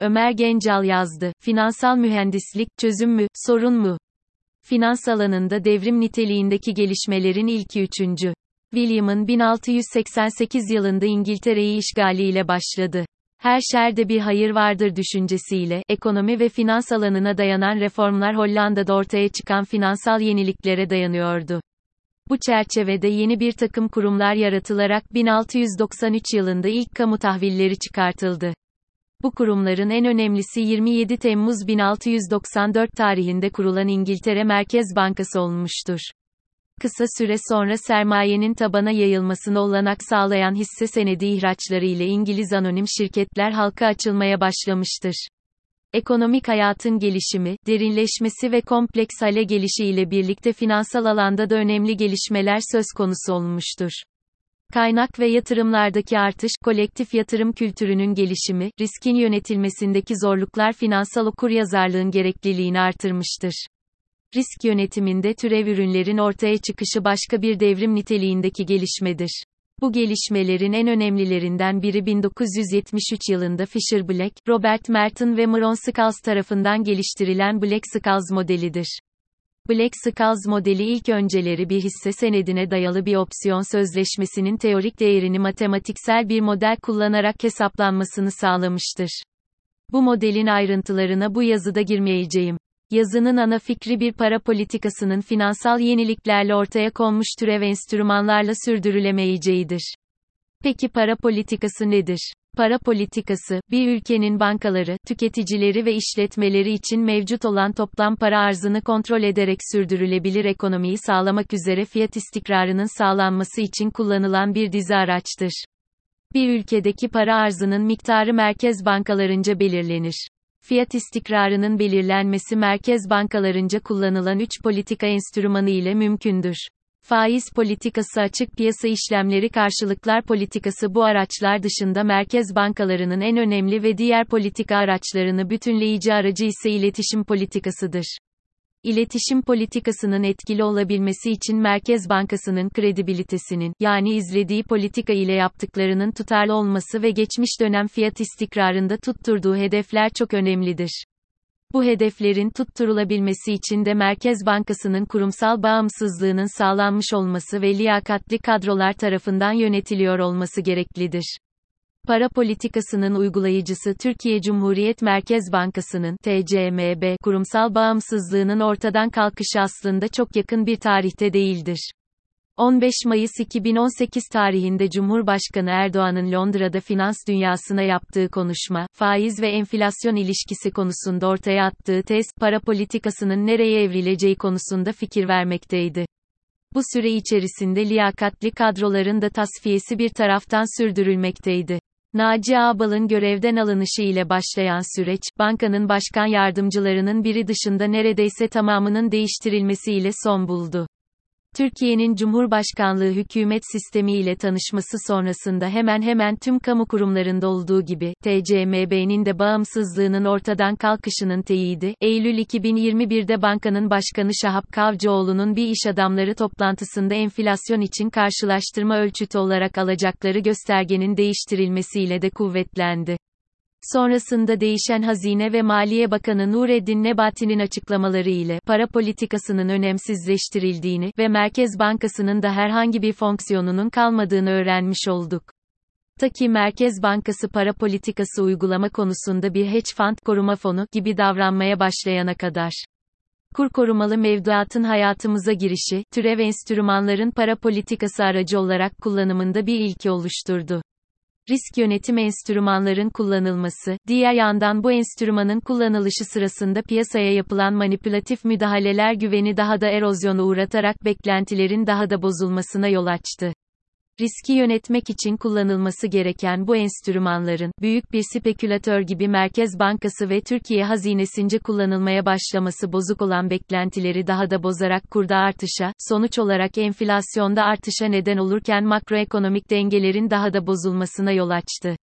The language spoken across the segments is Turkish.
Ömer Gencal yazdı. Finansal mühendislik, çözüm mü, sorun mu? Finans alanında devrim niteliğindeki gelişmelerin ilki üçüncü. William'ın 1688 yılında İngiltere'yi işgaliyle başladı. Her şerde bir hayır vardır düşüncesiyle, ekonomi ve finans alanına dayanan reformlar Hollanda'da ortaya çıkan finansal yeniliklere dayanıyordu. Bu çerçevede yeni bir takım kurumlar yaratılarak 1693 yılında ilk kamu tahvilleri çıkartıldı. Bu kurumların en önemlisi 27 Temmuz 1694 tarihinde kurulan İngiltere Merkez Bankası olmuştur. Kısa süre sonra sermayenin tabana yayılmasına olanak sağlayan hisse senedi ihraçları ile İngiliz anonim şirketler halka açılmaya başlamıştır. Ekonomik hayatın gelişimi, derinleşmesi ve kompleks hale gelişi ile birlikte finansal alanda da önemli gelişmeler söz konusu olmuştur. Kaynak ve yatırımlardaki artış, kolektif yatırım kültürünün gelişimi, riskin yönetilmesindeki zorluklar finansal okuryazarlığın gerekliliğini artırmıştır. Risk yönetiminde türev ürünlerin ortaya çıkışı başka bir devrim niteliğindeki gelişmedir. Bu gelişmelerin en önemlilerinden biri 1973 yılında Fisher Black, Robert Merton ve Mron Scales tarafından geliştirilen Black Scales modelidir. Black Scales modeli ilk önceleri bir hisse senedine dayalı bir opsiyon sözleşmesinin teorik değerini matematiksel bir model kullanarak hesaplanmasını sağlamıştır. Bu modelin ayrıntılarına bu yazıda girmeyeceğim. Yazının ana fikri bir para politikasının finansal yeniliklerle ortaya konmuş türev enstrümanlarla sürdürülemeyeceğidir. Peki para politikası nedir? Para politikası, bir ülkenin bankaları, tüketicileri ve işletmeleri için mevcut olan toplam para arzını kontrol ederek sürdürülebilir ekonomiyi sağlamak üzere fiyat istikrarının sağlanması için kullanılan bir dizi araçtır. Bir ülkedeki para arzının miktarı merkez bankalarınca belirlenir. Fiyat istikrarının belirlenmesi merkez bankalarınca kullanılan 3 politika enstrümanı ile mümkündür. Faiz politikası açık piyasa işlemleri karşılıklar politikası bu araçlar dışında merkez bankalarının en önemli ve diğer politika araçlarını bütünleyici aracı ise iletişim politikasıdır. İletişim politikasının etkili olabilmesi için Merkez Bankası'nın kredibilitesinin, yani izlediği politika ile yaptıklarının tutarlı olması ve geçmiş dönem fiyat istikrarında tutturduğu hedefler çok önemlidir. Bu hedeflerin tutturulabilmesi için de Merkez Bankası'nın kurumsal bağımsızlığının sağlanmış olması ve liyakatli kadrolar tarafından yönetiliyor olması gereklidir. Para politikasının uygulayıcısı Türkiye Cumhuriyet Merkez Bankası'nın TCMB kurumsal bağımsızlığının ortadan kalkışı aslında çok yakın bir tarihte değildir. 15 Mayıs 2018 tarihinde Cumhurbaşkanı Erdoğan'ın Londra'da finans dünyasına yaptığı konuşma, faiz ve enflasyon ilişkisi konusunda ortaya attığı tez, para politikasının nereye evrileceği konusunda fikir vermekteydi. Bu süre içerisinde liyakatli kadroların da tasfiyesi bir taraftan sürdürülmekteydi. Naci Ağbal'ın görevden alınışı ile başlayan süreç, bankanın başkan yardımcılarının biri dışında neredeyse tamamının değiştirilmesiyle son buldu. Türkiye'nin Cumhurbaşkanlığı hükümet sistemi ile tanışması sonrasında hemen hemen tüm kamu kurumlarında olduğu gibi, TCMB'nin de bağımsızlığının ortadan kalkışının teyidi, Eylül 2021'de bankanın başkanı Şahap Kavcıoğlu'nun bir iş adamları toplantısında enflasyon için karşılaştırma ölçütü olarak alacakları göstergenin değiştirilmesiyle de kuvvetlendi. Sonrasında değişen Hazine ve Maliye Bakanı Nureddin Nebati'nin açıklamaları ile para politikasının önemsizleştirildiğini ve Merkez Bankası'nın da herhangi bir fonksiyonunun kalmadığını öğrenmiş olduk. Ta ki Merkez Bankası para politikası uygulama konusunda bir hedge fund koruma fonu gibi davranmaya başlayana kadar. Kur korumalı mevduatın hayatımıza girişi, türev enstrümanların para politikası aracı olarak kullanımında bir ilki oluşturdu risk yönetim enstrümanların kullanılması, diğer yandan bu enstrümanın kullanılışı sırasında piyasaya yapılan manipülatif müdahaleler güveni daha da erozyona uğratarak beklentilerin daha da bozulmasına yol açtı. Riski yönetmek için kullanılması gereken bu enstrümanların, büyük bir spekülatör gibi Merkez Bankası ve Türkiye hazinesince kullanılmaya başlaması bozuk olan beklentileri daha da bozarak kurda artışa, sonuç olarak enflasyonda artışa neden olurken makroekonomik dengelerin daha da bozulmasına yol açtı.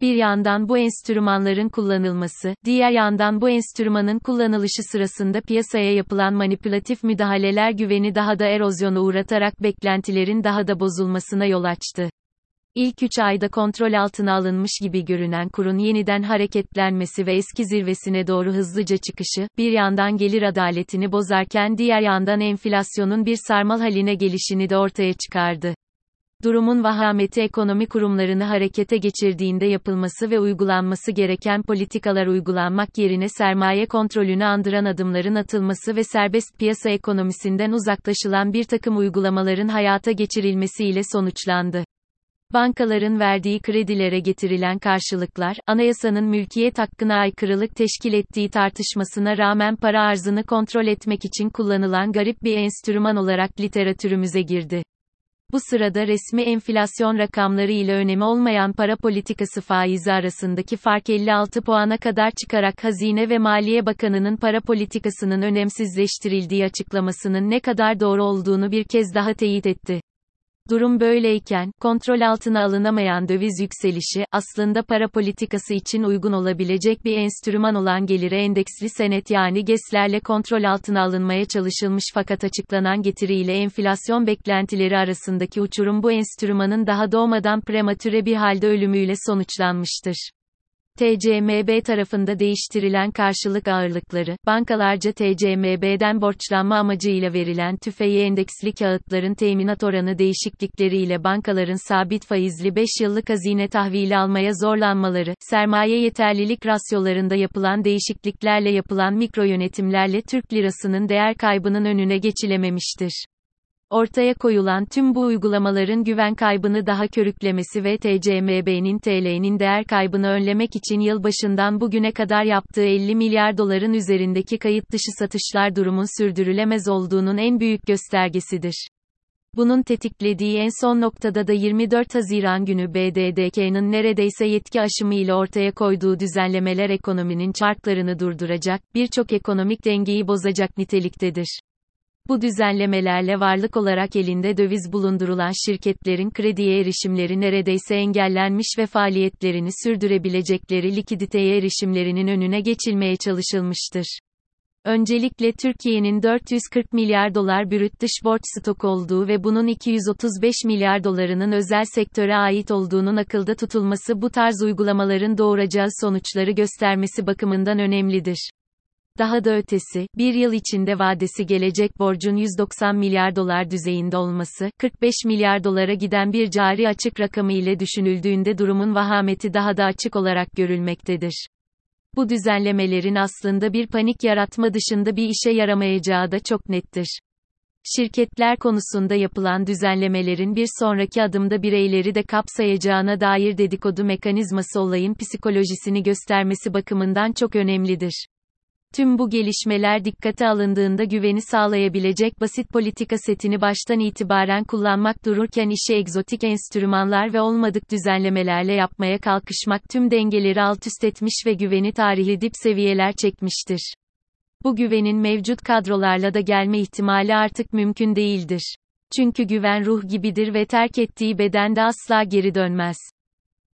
Bir yandan bu enstrümanların kullanılması, diğer yandan bu enstrümanın kullanılışı sırasında piyasaya yapılan manipülatif müdahaleler güveni daha da erozyona uğratarak beklentilerin daha da bozulmasına yol açtı. İlk 3 ayda kontrol altına alınmış gibi görünen kurun yeniden hareketlenmesi ve eski zirvesine doğru hızlıca çıkışı, bir yandan gelir adaletini bozarken diğer yandan enflasyonun bir sarmal haline gelişini de ortaya çıkardı. Durumun vahameti ekonomi kurumlarını harekete geçirdiğinde yapılması ve uygulanması gereken politikalar uygulanmak yerine sermaye kontrolünü andıran adımların atılması ve serbest piyasa ekonomisinden uzaklaşılan bir takım uygulamaların hayata geçirilmesiyle sonuçlandı. Bankaların verdiği kredilere getirilen karşılıklar, anayasanın mülkiyet hakkına aykırılık teşkil ettiği tartışmasına rağmen para arzını kontrol etmek için kullanılan garip bir enstrüman olarak literatürümüze girdi. Bu sırada resmi enflasyon rakamları ile önemi olmayan para politikası faizi arasındaki fark 56 puana kadar çıkarak Hazine ve Maliye Bakanı'nın para politikasının önemsizleştirildiği açıklamasının ne kadar doğru olduğunu bir kez daha teyit etti. Durum böyleyken, kontrol altına alınamayan döviz yükselişi, aslında para politikası için uygun olabilecek bir enstrüman olan gelire endeksli senet yani GES'lerle kontrol altına alınmaya çalışılmış fakat açıklanan getiriyle enflasyon beklentileri arasındaki uçurum bu enstrümanın daha doğmadan prematüre bir halde ölümüyle sonuçlanmıştır. TCMB tarafında değiştirilen karşılık ağırlıkları, bankalarca TCMB'den borçlanma amacıyla verilen tüfeği endeksli kağıtların teminat oranı değişiklikleriyle bankaların sabit faizli 5 yıllık hazine tahvili almaya zorlanmaları, sermaye yeterlilik rasyolarında yapılan değişikliklerle yapılan mikro yönetimlerle Türk lirasının değer kaybının önüne geçilememiştir. Ortaya koyulan tüm bu uygulamaların güven kaybını daha körüklemesi ve TCMB'nin TL'nin değer kaybını önlemek için yılbaşından bugüne kadar yaptığı 50 milyar doların üzerindeki kayıt dışı satışlar durumun sürdürülemez olduğunun en büyük göstergesidir. Bunun tetiklediği en son noktada da 24 Haziran günü BDDK'nın neredeyse yetki aşımı ile ortaya koyduğu düzenlemeler ekonominin çarklarını durduracak, birçok ekonomik dengeyi bozacak niteliktedir. Bu düzenlemelerle varlık olarak elinde döviz bulundurulan şirketlerin krediye erişimleri neredeyse engellenmiş ve faaliyetlerini sürdürebilecekleri likiditeye erişimlerinin önüne geçilmeye çalışılmıştır. Öncelikle Türkiye'nin 440 milyar dolar brüt dış borç stok olduğu ve bunun 235 milyar dolarının özel sektöre ait olduğunun akılda tutulması bu tarz uygulamaların doğuracağı sonuçları göstermesi bakımından önemlidir. Daha da ötesi, bir yıl içinde vadesi gelecek borcun 190 milyar dolar düzeyinde olması, 45 milyar dolara giden bir cari açık rakamı ile düşünüldüğünde durumun vahameti daha da açık olarak görülmektedir. Bu düzenlemelerin aslında bir panik yaratma dışında bir işe yaramayacağı da çok nettir. Şirketler konusunda yapılan düzenlemelerin bir sonraki adımda bireyleri de kapsayacağına dair dedikodu mekanizması olayın psikolojisini göstermesi bakımından çok önemlidir. Tüm bu gelişmeler dikkate alındığında güveni sağlayabilecek basit politika setini baştan itibaren kullanmak dururken işi egzotik enstrümanlar ve olmadık düzenlemelerle yapmaya kalkışmak tüm dengeleri alt üst etmiş ve güveni tarihi dip seviyeler çekmiştir. Bu güvenin mevcut kadrolarla da gelme ihtimali artık mümkün değildir. Çünkü güven ruh gibidir ve terk ettiği bedende asla geri dönmez.